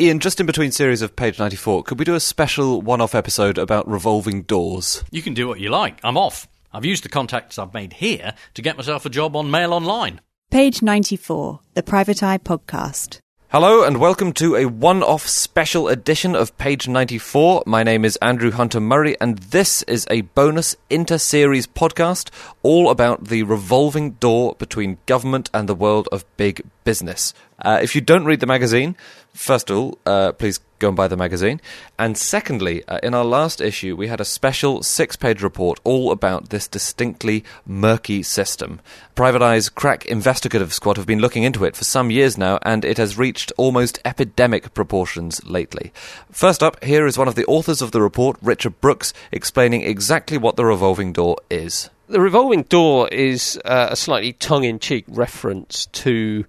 Ian, just in between series of page 94, could we do a special one off episode about revolving doors? You can do what you like. I'm off. I've used the contacts I've made here to get myself a job on Mail Online. Page 94, the Private Eye Podcast. Hello and welcome to a one off special edition of page 94. My name is Andrew Hunter Murray and this is a bonus inter series podcast all about the revolving door between government and the world of big business. Uh, if you don't read the magazine, first of all, uh, please go and buy the magazine. And secondly, uh, in our last issue, we had a special six page report all about this distinctly murky system. Private Eye's crack investigative squad have been looking into it for some years now, and it has reached almost epidemic proportions lately. First up, here is one of the authors of the report, Richard Brooks, explaining exactly what the revolving door is. The revolving door is uh, a slightly tongue in cheek reference to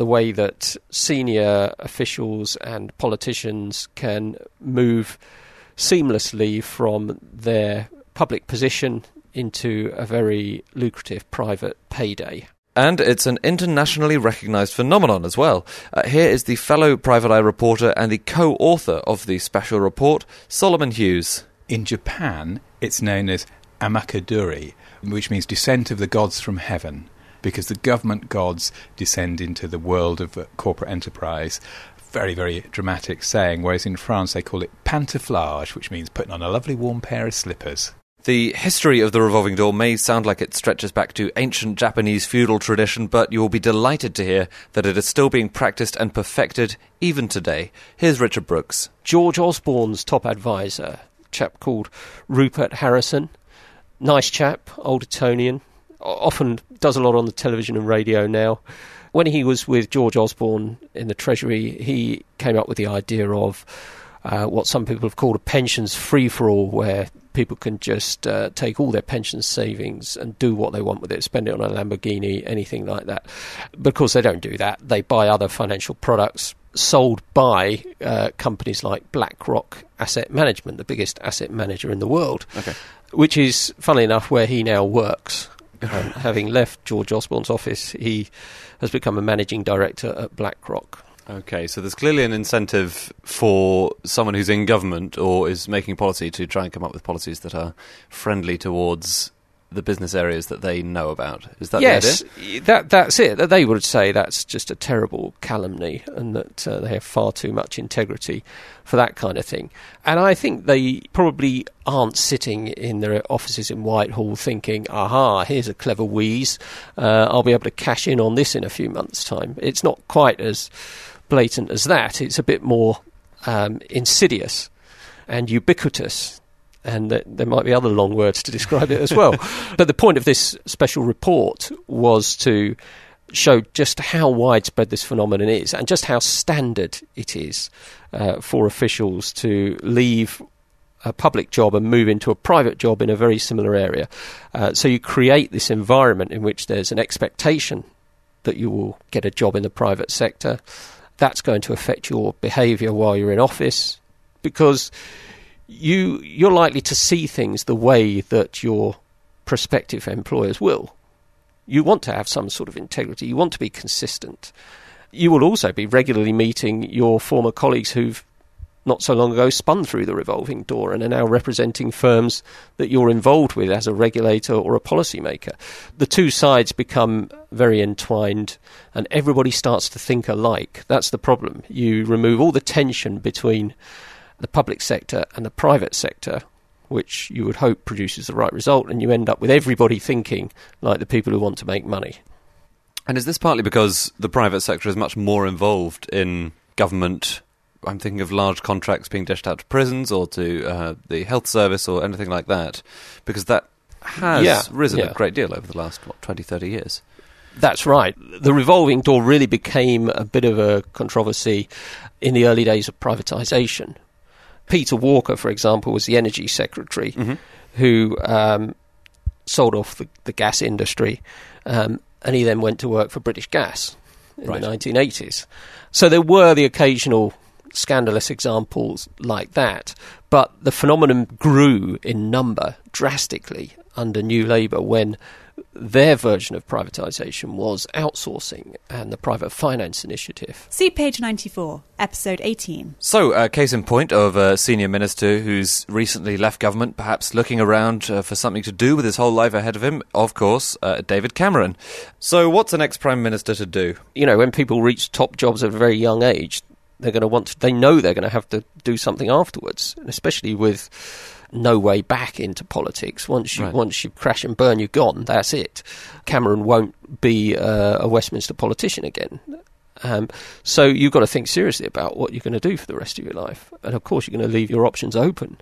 the way that senior officials and politicians can move seamlessly from their public position into a very lucrative private payday. And it's an internationally recognised phenomenon as well. Uh, here is the fellow Private Eye reporter and the co author of the special report, Solomon Hughes. In Japan, it's known as Amakudari, which means descent of the gods from heaven because the government gods descend into the world of uh, corporate enterprise. Very, very dramatic saying, whereas in France they call it pantouflage, which means putting on a lovely warm pair of slippers. The history of the revolving door may sound like it stretches back to ancient Japanese feudal tradition, but you will be delighted to hear that it is still being practiced and perfected even today. Here's Richard Brooks. George Osborne's top advisor, chap called Rupert Harrison, nice chap, old Etonian, often does a lot on the television and radio now. When he was with George Osborne in the Treasury, he came up with the idea of uh, what some people have called a pensions free for all, where people can just uh, take all their pension savings and do what they want with it, spend it on a Lamborghini, anything like that. But of course, they don't do that. They buy other financial products sold by uh, companies like BlackRock Asset Management, the biggest asset manager in the world, okay. which is, funnily enough, where he now works. Having left George Osborne's office, he has become a managing director at BlackRock. Okay, so there's clearly an incentive for someone who's in government or is making policy to try and come up with policies that are friendly towards the business areas that they know about. Is that yes, that that's it. That They would say that's just a terrible calumny, and that uh, they have far too much integrity for that kind of thing. And I think they probably aren't sitting in their offices in Whitehall thinking, "Aha, here's a clever wheeze. Uh, I'll be able to cash in on this in a few months' time." It's not quite as blatant as that. It's a bit more um, insidious and ubiquitous and there might be other long words to describe it as well. but the point of this special report was to show just how widespread this phenomenon is and just how standard it is uh, for officials to leave a public job and move into a private job in a very similar area. Uh, so you create this environment in which there's an expectation that you will get a job in the private sector. That's going to affect your behaviour while you're in office because you you're likely to see things the way that your prospective employers will. You want to have some sort of integrity. You want to be consistent. You will also be regularly meeting your former colleagues who've not so long ago spun through the revolving door and are now representing firms that you're involved with as a regulator or a policymaker. The two sides become very entwined and everybody starts to think alike. That's the problem. You remove all the tension between the public sector and the private sector, which you would hope produces the right result, and you end up with everybody thinking like the people who want to make money. And is this partly because the private sector is much more involved in government? I'm thinking of large contracts being dished out to prisons or to uh, the health service or anything like that, because that has yeah, risen yeah. a great deal over the last, what, 20, 30 years. That's right. The revolving door really became a bit of a controversy in the early days of privatisation Peter Walker, for example, was the energy secretary mm-hmm. who um, sold off the, the gas industry, um, and he then went to work for British Gas in right. the 1980s. So there were the occasional scandalous examples like that, but the phenomenon grew in number drastically under New Labour when their version of privatisation was outsourcing and the private finance initiative. See page 94, episode 18. So, uh, case in point of a senior minister who's recently left government, perhaps looking around uh, for something to do with his whole life ahead of him, of course, uh, David Cameron. So, what's the next Prime Minister to do? You know, when people reach top jobs at a very young age, they're going to want to, they know they're going to have to do something afterwards, especially with no way back into politics. Once you Right. once you crash and burn, you're gone. That's it. Cameron won't be uh, a Westminster politician again. Um, so you've got to think seriously about what you're going to do for the rest of your life, and of course you're going to leave your options open.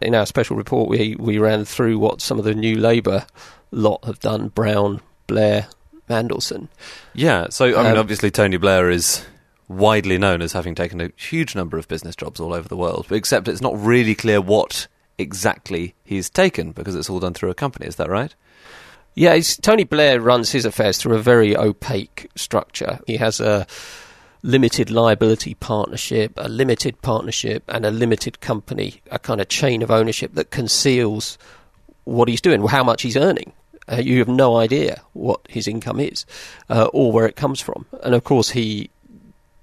In our special report, we we ran through what some of the new Labour lot have done: Brown, Blair, Mandelson. Yeah, so, I mean, Um, obviously, Tony Blair is widely known as having taken a huge number of business jobs all over the world, but except it's not really clear what exactly he's taken because it's all done through a company, is that right? Yeah, Tony Blair runs his affairs through a very opaque structure. He has a limited liability partnership, a limited partnership, and a limited company, a kind of chain of ownership that conceals what he's doing, how much he's earning. Uh, you have no idea what his income is uh, or where it comes from. And of course, he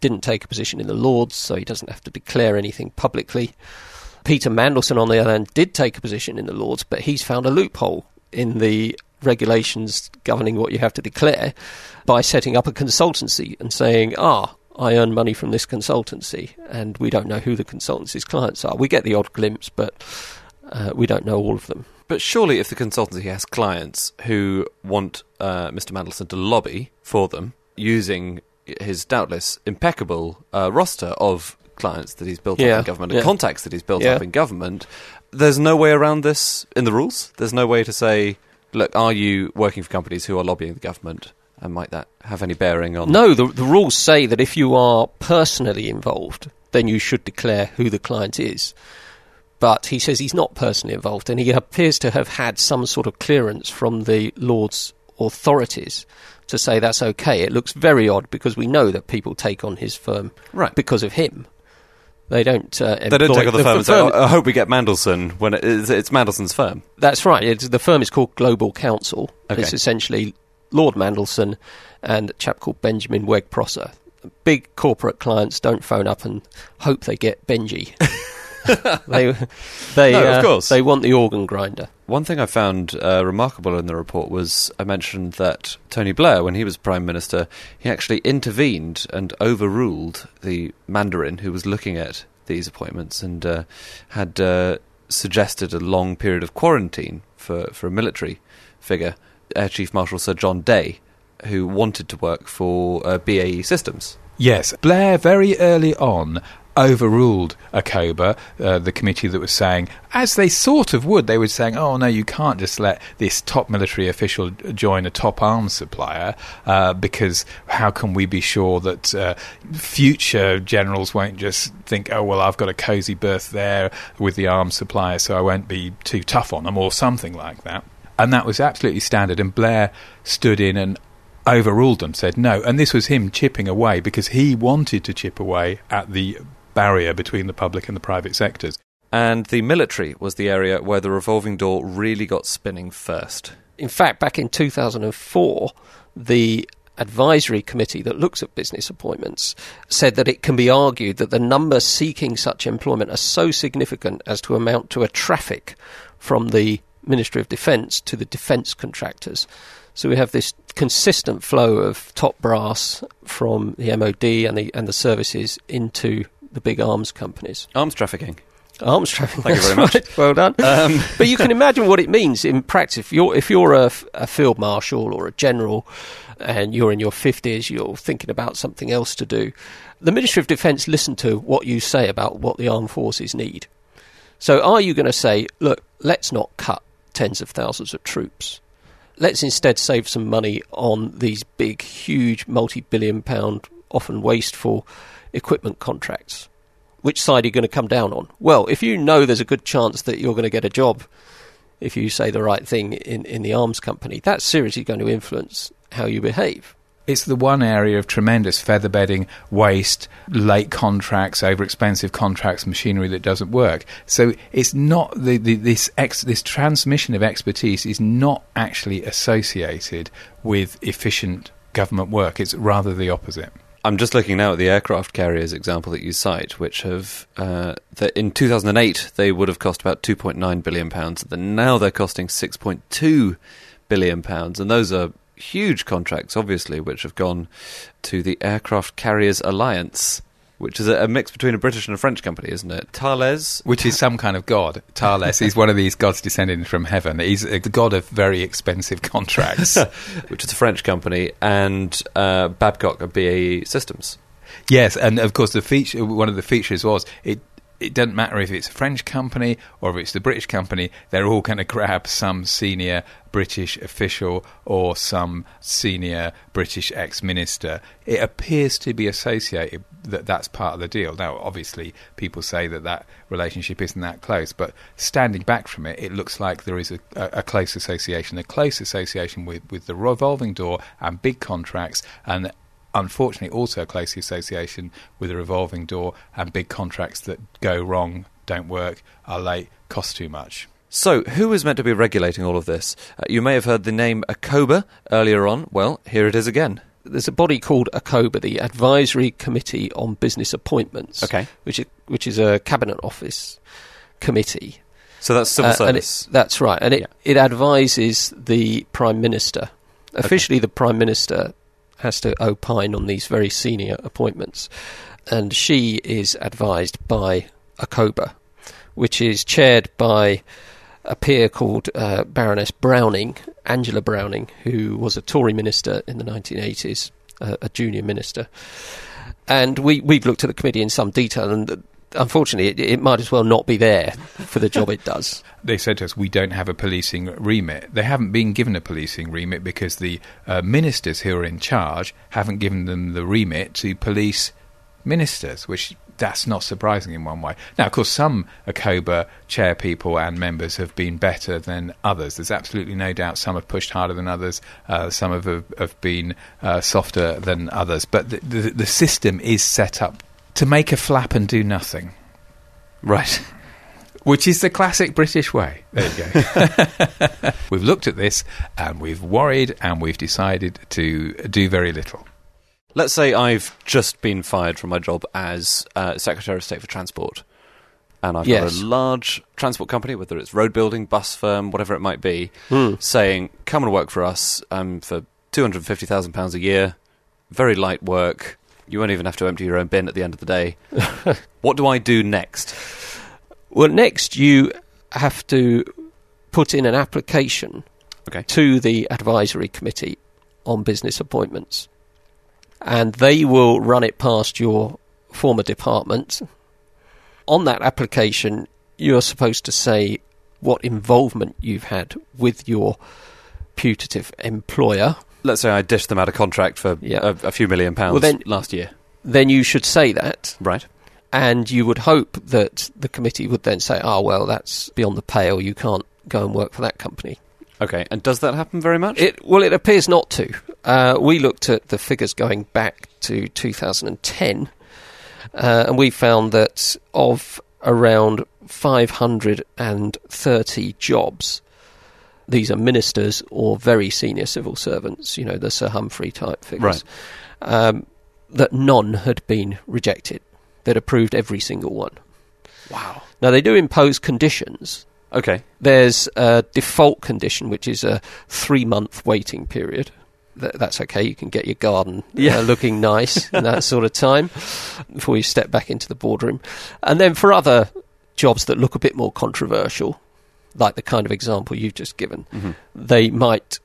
didn't take a position in the Lords, so he doesn't have to declare anything publicly. Peter Mandelson, on the other hand, did take a position in the Lords, but he's found a loophole in the regulations governing what you have to declare by setting up a consultancy and saying, ah, I earn money from this consultancy, and we don't know who the consultancy's clients are. We get the odd glimpse, but uh, we don't know all of them. But surely, if the consultancy has clients who want uh, Mr. Mandelson to lobby for them using his doubtless impeccable uh, roster of clients that he's built Yeah, up in government yeah. and contacts that he's built Yeah. up in government, there's no way around this in the rules. There's no way to say, look, are you working for companies who are lobbying the government? And might that have any bearing on? No, the, the rules say that if you are personally involved, then you should declare who the client is. But he says he's not personally involved, and he appears to have had some sort of clearance from the Lord's authorities to say that's okay. It looks very odd because we know that people take on his firm Right. because of him. They don't. Uh, They don't take on the, firm and say, "Oh, I hope we get Mandelson when it is, it's Mandelson's firm. That's right. It's, the firm is called Global Counsel. Okay. It's essentially Lord Mandelson and a chap called Benjamin Wegg Prosser. Big corporate clients don't phone up and hope they get Benji. they, they, No, of uh, course. they want the organ grinder. One thing I found uh, remarkable in the report was I mentioned that Tony Blair, when he was Prime Minister, he actually intervened and overruled the Mandarin who was looking at these appointments and uh, had uh, suggested a long period of quarantine for, for a military figure, Air Chief Marshal Sir John Day, who wanted to work for uh, BAE Systems. Yes, Blair very early on overruled ACOBA, uh, the committee that was saying, as they sort of would, they were saying, oh no, you can't just let this top military official join a top arms supplier uh, because how can we be sure that uh, future generals won't just think, oh well, I've got a cosy berth there with the arms supplier, so I won't be too tough on them, or something like that. And that was absolutely standard, and Blair stood in and overruled them, said no. And this was him chipping away because he wanted to chip away at the barrier between the public and the private sectors. And the military was the area where the revolving door really got spinning first. In fact, back in 2004, the advisory committee that looks at business appointments said that it can be argued that the numbers seeking such employment are so significant as to amount to a traffic from the Ministry of Defence to the defence contractors. So we have this consistent flow of top brass from the MOD and the and the services into the big arms companies. Arms trafficking. Arms trafficking. Thank you very much. right. Well done. Um, but you can imagine what it means in practice. If you're if you're a, a field marshal or a general, and you're in your fifties, you're thinking about something else to do. The Ministry of Defence listen to what you say about what the armed forces need. So, are you going to say, look, let's not cut tens of thousands of troops? Let's instead save some money on these big, huge, multi-billion pound, often wasteful equipment contracts. Which side are you going to come down on? Well, if you know there's a good chance that you're going to get a job if you say the right thing in, in the arms company, that's seriously going to influence how you behave. It's the one area of tremendous featherbedding, waste, late contracts, over expensive contracts, machinery that doesn't work. So it's not the, the, this ex, this transmission of expertise is not actually associated with efficient government work. It's rather the opposite. I'm just looking now at the aircraft carriers example that you cite, which have uh, that in 2008 they would have cost about 2.9 billion pounds. Now they're costing 6.2 billion pounds, and those are huge contracts, obviously, which have gone to the Aircraft Carriers Alliance, which is a, a mix between a British and a French company, isn't it? Thales, Which is some kind of god. Thales, he's one of these gods descended from heaven. He's a god of very expensive contracts. which is a French company, and uh, Babcock BAE Systems. yes, and of course, the feature, one of the features was it. It doesn't matter if it's a French company or if it's the British company, they're all going to grab some senior British official or some senior British ex minister. It appears to be associated that that's part of the deal. Now, obviously, people say that that relationship isn't that close, but standing back from it, it looks like there is a, a, close association, a close association with, with the revolving door and big contracts, and unfortunately also a close association with a revolving door and big contracts that go wrong, don't work, are late, cost too much. So, who is meant to be regulating all of this? Uh, you may have heard the name ACOBA earlier on. Well, here it is again. There's a body called ACOBA, the Advisory Committee on Business Appointments, Okay. which is, which is a cabinet office committee. So that's civil Uh, and it- service. that's right, and it, Yeah. it advises the prime minister. Officially, the prime minister has to opine on these very senior appointments, and she is advised by ACOBA, which is chaired by a peer called uh, Baroness Browning, Angela Browning, who was a Tory minister in the 1980s, uh, a junior minister. And we, we've looked at the committee in some detail, and unfortunately, it, it might as well not be there for the job it does. they said to us, we don't have a policing remit. They haven't been given a policing remit because the uh, ministers who are in charge haven't given them the remit to police ministers, which that's not surprising in one way. Now, of course, some ACOBA chair people and members have been better than others. There's absolutely no doubt some have pushed harder than others, uh, some have, have, been uh, softer than others. But the, the, the system is set up to make a flap and do nothing. Right. Which is the classic British way. There you go. we've looked at this and we've worried and we've decided to do very little. Let's say I've just been fired from my job as uh, Secretary of State for Transport. And I've Yes. got a large transport company, whether it's road building, bus firm, whatever it might be, Hmm. saying, come and work for us um, for £250,000 a year, very light work. You won't even have to empty your own bin at the end of the day. what do I do next? Well, next you have to put in an application Okay. to the advisory committee on business appointments, and they will run it past your former department. On that application, you're supposed to say what involvement you've had with your putative employer. Let's say I dished them out a contract for Yeah. a, a few million pounds Well, then- last year. Then you should say that, Right. and you would hope that the committee would then say, "Oh well, that's beyond the pale. You can't go and work for that company." Okay. And does that happen very much? It, well, it appears not to. Uh, we looked at the figures going back to 2010, uh, and we found that of around 530 jobs, these are ministers or very senior civil servants, you know, the Sir Humphrey type figures, um, that none had been rejected. They'd approved every single one. wow. Now, they do impose conditions. Okay. There's a default condition, which is a three month waiting period. Th- that's okay. You can get your garden Yeah. uh, looking nice in that sort of time before you step back into the boardroom. And then for other jobs that look a bit more controversial, like the kind of example you've just given, hmm they might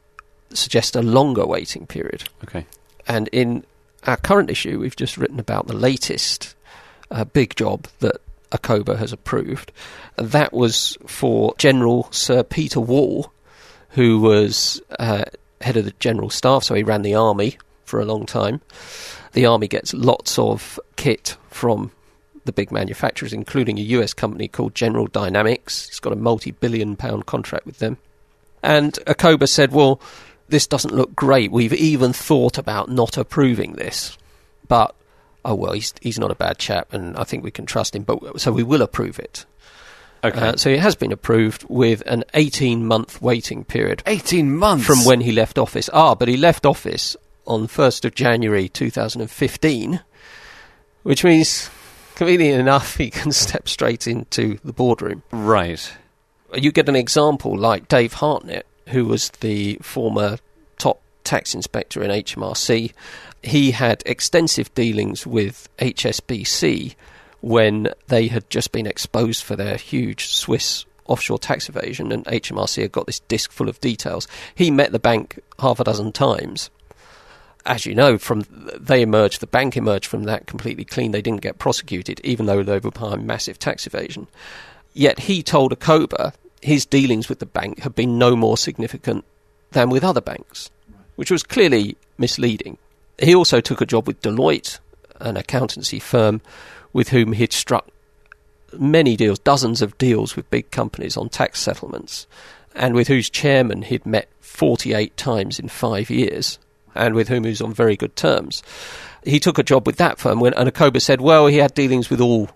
suggest a longer waiting period. Okay. And in our current issue, we've just written about the latest uh, big job that ACOBA has approved. And that was for General Sir Peter Wall, who was uh, head of the General Staff, so he ran the army for a long time. The army gets lots of kit from the big manufacturers, including a US company called General Dynamics. He's got a multi billion pound contract with them. And ACOBA said, well, this doesn't look great. We've even thought about not approving this, but oh well, he's he's not a bad chap, and I think we can trust him. But so we will approve it. Okay. Uh, so it has been approved with an 18 month waiting period 18 months from when he left office. Ah, but he left office on 1st of January 2015, which means, conveniently enough, he can step straight into the boardroom. Right. You get an example like Dave Hartnett, who was the former top tax inspector in HMRC. He had extensive dealings with HSBC when they had just been exposed for their huge Swiss offshore tax evasion, and HMRC had got this disc full of details. He met the bank half a dozen times. As you know, from they emerged, the bank emerged from that completely clean. They didn't get prosecuted, even though they were behind massive tax evasion. Yet he told ACOBA his dealings with the bank had been no more significant than with other banks, which was clearly misleading. He also took a job with Deloitte, an accountancy firm with whom he'd struck many deals, dozens of deals with big companies on tax settlements, and with whose chairman he'd met 48 times in five years, and with whom he was on very good terms. He took a job with that firm, when, and ACOBA said, well, he had dealings with all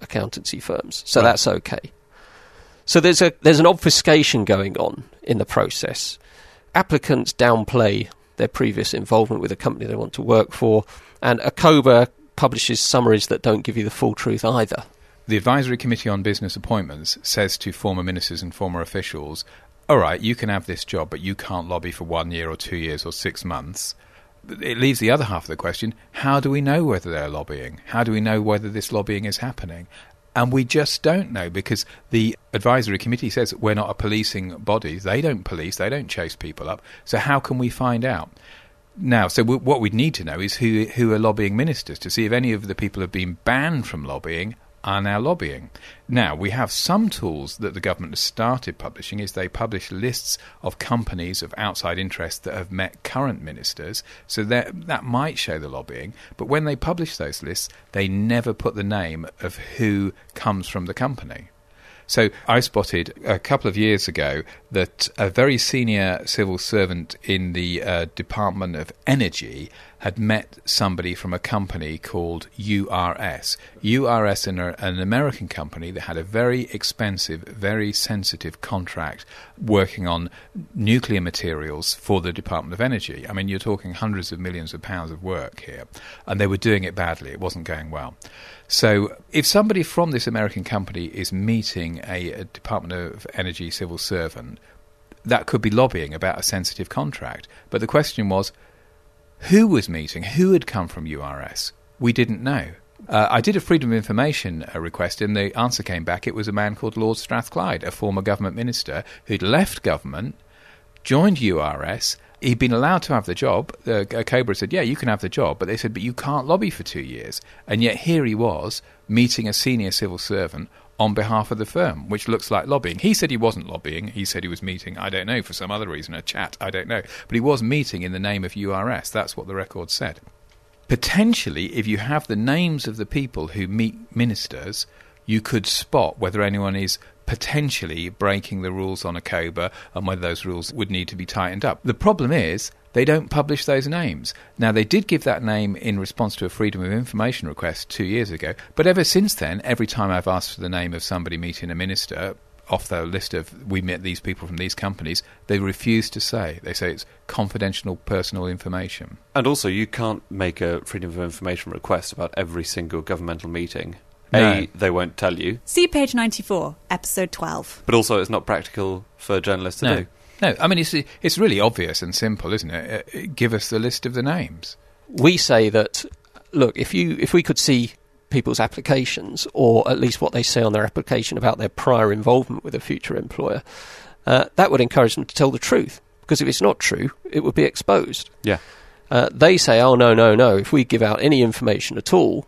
accountancy firms, so Right. that's okay. So there's a there's an obfuscation going on in the process. Applicants downplay their previous involvement with a company they want to work for, and ACOBA publishes summaries that don't give you the full truth either. The Advisory Committee on Business Appointments says to former ministers and former officials, all right, you can have this job, but you can't lobby for one year or two years or six months. It leaves the other half of the question how do we know whether they're lobbying? How do we know whether this lobbying is happening? And we just don't know because the advisory committee says we're not a policing body. They don't police, they don't chase people up. So, how can we find out? Now, so what we'd need to know is who who are lobbying ministers to see if any of the people have been banned from lobbying are now lobbying. Now, we have some tools that the government has started publishing is they publish lists of companies of outside interest that have met current ministers, so that that might show the lobbying, but when they publish those lists, they never put the name of who comes from the company. So I spotted a couple of years ago that a very senior civil servant in the uh, Department of Energy had met somebody from a company called URS. URS, an, an American company that had a very expensive, very sensitive contract working on nuclear materials for the Department of Energy. I mean, you're talking hundreds of millions of pounds of work here, and they were doing it badly. It wasn't going well. So, if somebody from this American company is meeting a, a Department of Energy civil servant, that could be lobbying about a sensitive contract. But the question was, who was meeting? Who had come from URS? We didn't know. Uh, I did a Freedom of Information uh, request, and the answer came back. It was a man called Lord Strathclyde, a former government minister who'd left government, joined URS. He'd been allowed to have the job. Uh, Cobra said, "Yeah, you can have the job," but they said, "But you can't lobby for two years." And yet here he was meeting a senior civil servant on behalf of the firm, which looks like lobbying. He said he wasn't lobbying. He said he was meeting, I don't know, for some other reason, a chat, I don't know. But he was meeting in the name of URS. That's what the record said. Potentially, if you have the names of the people who meet ministers, you could spot whether anyone is potentially breaking the rules on ACOBA and whether those rules would need to be tightened up. The problem is they don't publish those names. Now, they did give that name in response to a Freedom of Information request two years ago, but ever since then, every time I've asked for the name of somebody meeting a minister, off the list of we met these people from these companies, they refuse to say. They say it's confidential personal information. And also, you can't make a Freedom of Information request about every single governmental meeting. No. A, they won't tell you, See page 94, episode 12. but also it's not practical for journalists to no. do. No, I mean, it's, it's really obvious and simple, isn't it? Uh, Give us the list of the names. we say that look if you if we could see people's applications or at least what they say on their application about their prior involvement with a future employer uh, that would encourage them to tell the truth because if it's not true it would be exposed Yeah. uh, they say oh no no no if we give out any information at all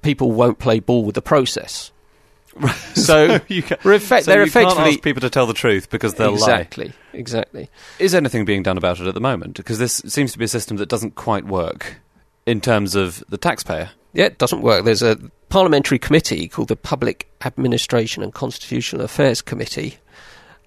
people won't play ball with the process so you can, we're effect- so they're you can't effectively ask people to tell the truth because they'll lie. exactly exactly Is anything being done about it at the moment? Because this seems to be a system that doesn't quite work in terms of the taxpayer. Yeah, it doesn't work. There's a parliamentary committee called the Public Administration and Constitutional Affairs Committee,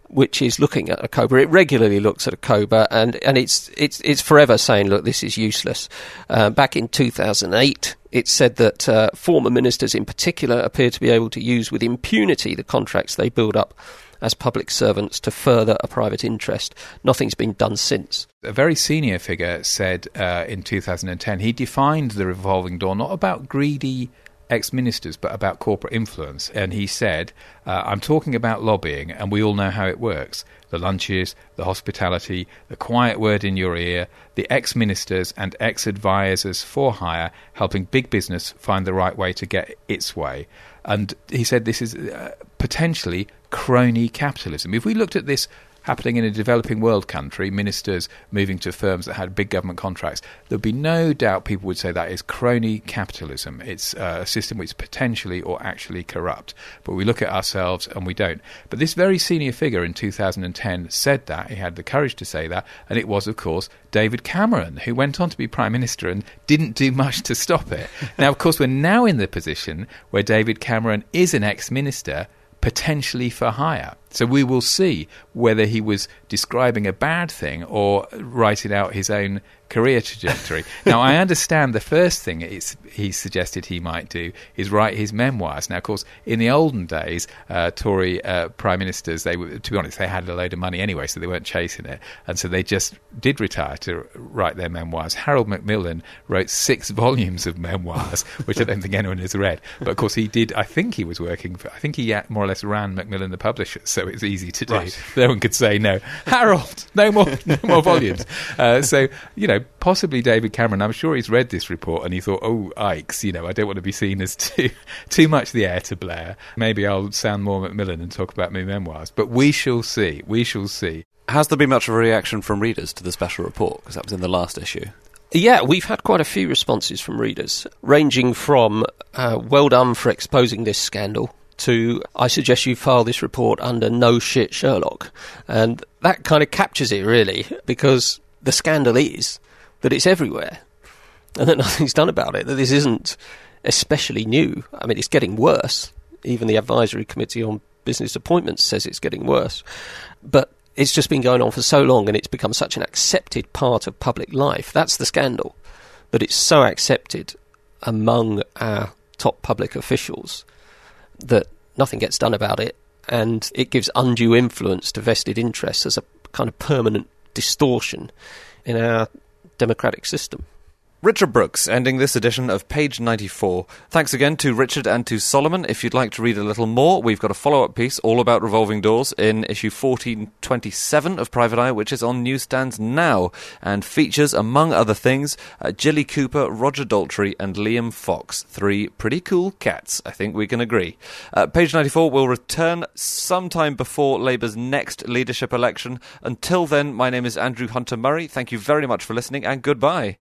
which is looking at ACOBA. It regularly looks at ACOBA, and, and it's it's it's forever saying, "Look, this is useless." Uh, back in 2008, it said that uh, former ministers, in particular, appear to be able to use with impunity the contracts they build up as public servants to further a private interest. Nothing's been done since. A very senior figure said uh, in 2010 he defined the revolving door not about greedy ex ministers, but about corporate influence. And he said, uh, I'm talking about lobbying, and we all know how it works the lunches, the hospitality, the quiet word in your ear, the ex ministers and ex advisors for hire helping big business find the right way to get its way. And he said this is uh, potentially crony capitalism. If we looked at this happening in a developing world country, ministers moving to firms that had big government contracts, there'd be no doubt people would say that is crony capitalism. It's uh, a system which is potentially or actually corrupt. But we look at ourselves and we don't. But this very senior figure in 2010 said that, he had the courage to say that, and it was, of course, David Cameron, who went on to be Prime Minister and didn't do much to stop it. now, of course, we're now in the position where David Cameron is an ex minister potentially for hire. So we will see whether he was describing a bad thing or writing out his own career trajectory. now, I understand the first thing he suggested he might do is write his memoirs. Now, of course, in the olden days, uh, Tory uh, prime ministers, they were, to be honest, they had a load of money anyway, so they weren't chasing it, and so they just did retire to write their memoirs. Harold Macmillan wrote six volumes of memoirs, which I don't think anyone has read. But of course, he did. I think he was working for. I think he more or less ran Macmillan the Publishers, so it's easy to do. Right. No one could say no. Harold, no more, no more volumes. Uh, so you know, possibly David Cameron. I'm sure he's read this report and he thought, oh, Ikes, you know, I don't want to be seen as too too much the heir to Blair. Maybe I'll sound more Macmillan and talk about my memoirs. But we shall see. We shall see. Has there been much of a reaction from readers to the special report? Because that was in the last issue. Yeah, we've had quite a few responses from readers, ranging from uh, well done for exposing this scandal to I suggest you file this report under no shit Sherlock. And that kind of captures it really, because the scandal is that it's everywhere and that nothing's done about it, that this isn't especially new. I mean, it's getting worse. Even the Advisory Committee on Business Appointments says it's getting worse. But it's just been going on for so long and it's become such an accepted part of public life. That's the scandal. That it's so accepted among our top public officials that nothing gets done about it, and it gives undue influence to vested interests as a kind of permanent distortion in our democratic system. Richard Brooks ending this edition of page 94. Thanks again to Richard and to Solomon. If you'd like to read a little more, we've got a follow up piece all about revolving doors in issue 1427 of Private Eye, which is on newsstands now and features, among other things, uh, Jilly Cooper, Roger Daltrey, and Liam Fox. Three pretty cool cats, I think we can agree. Uh, page 94 will return sometime before Labour's next leadership election. Until then, my name is Andrew Hunter Murray. Thank you very much for listening and goodbye.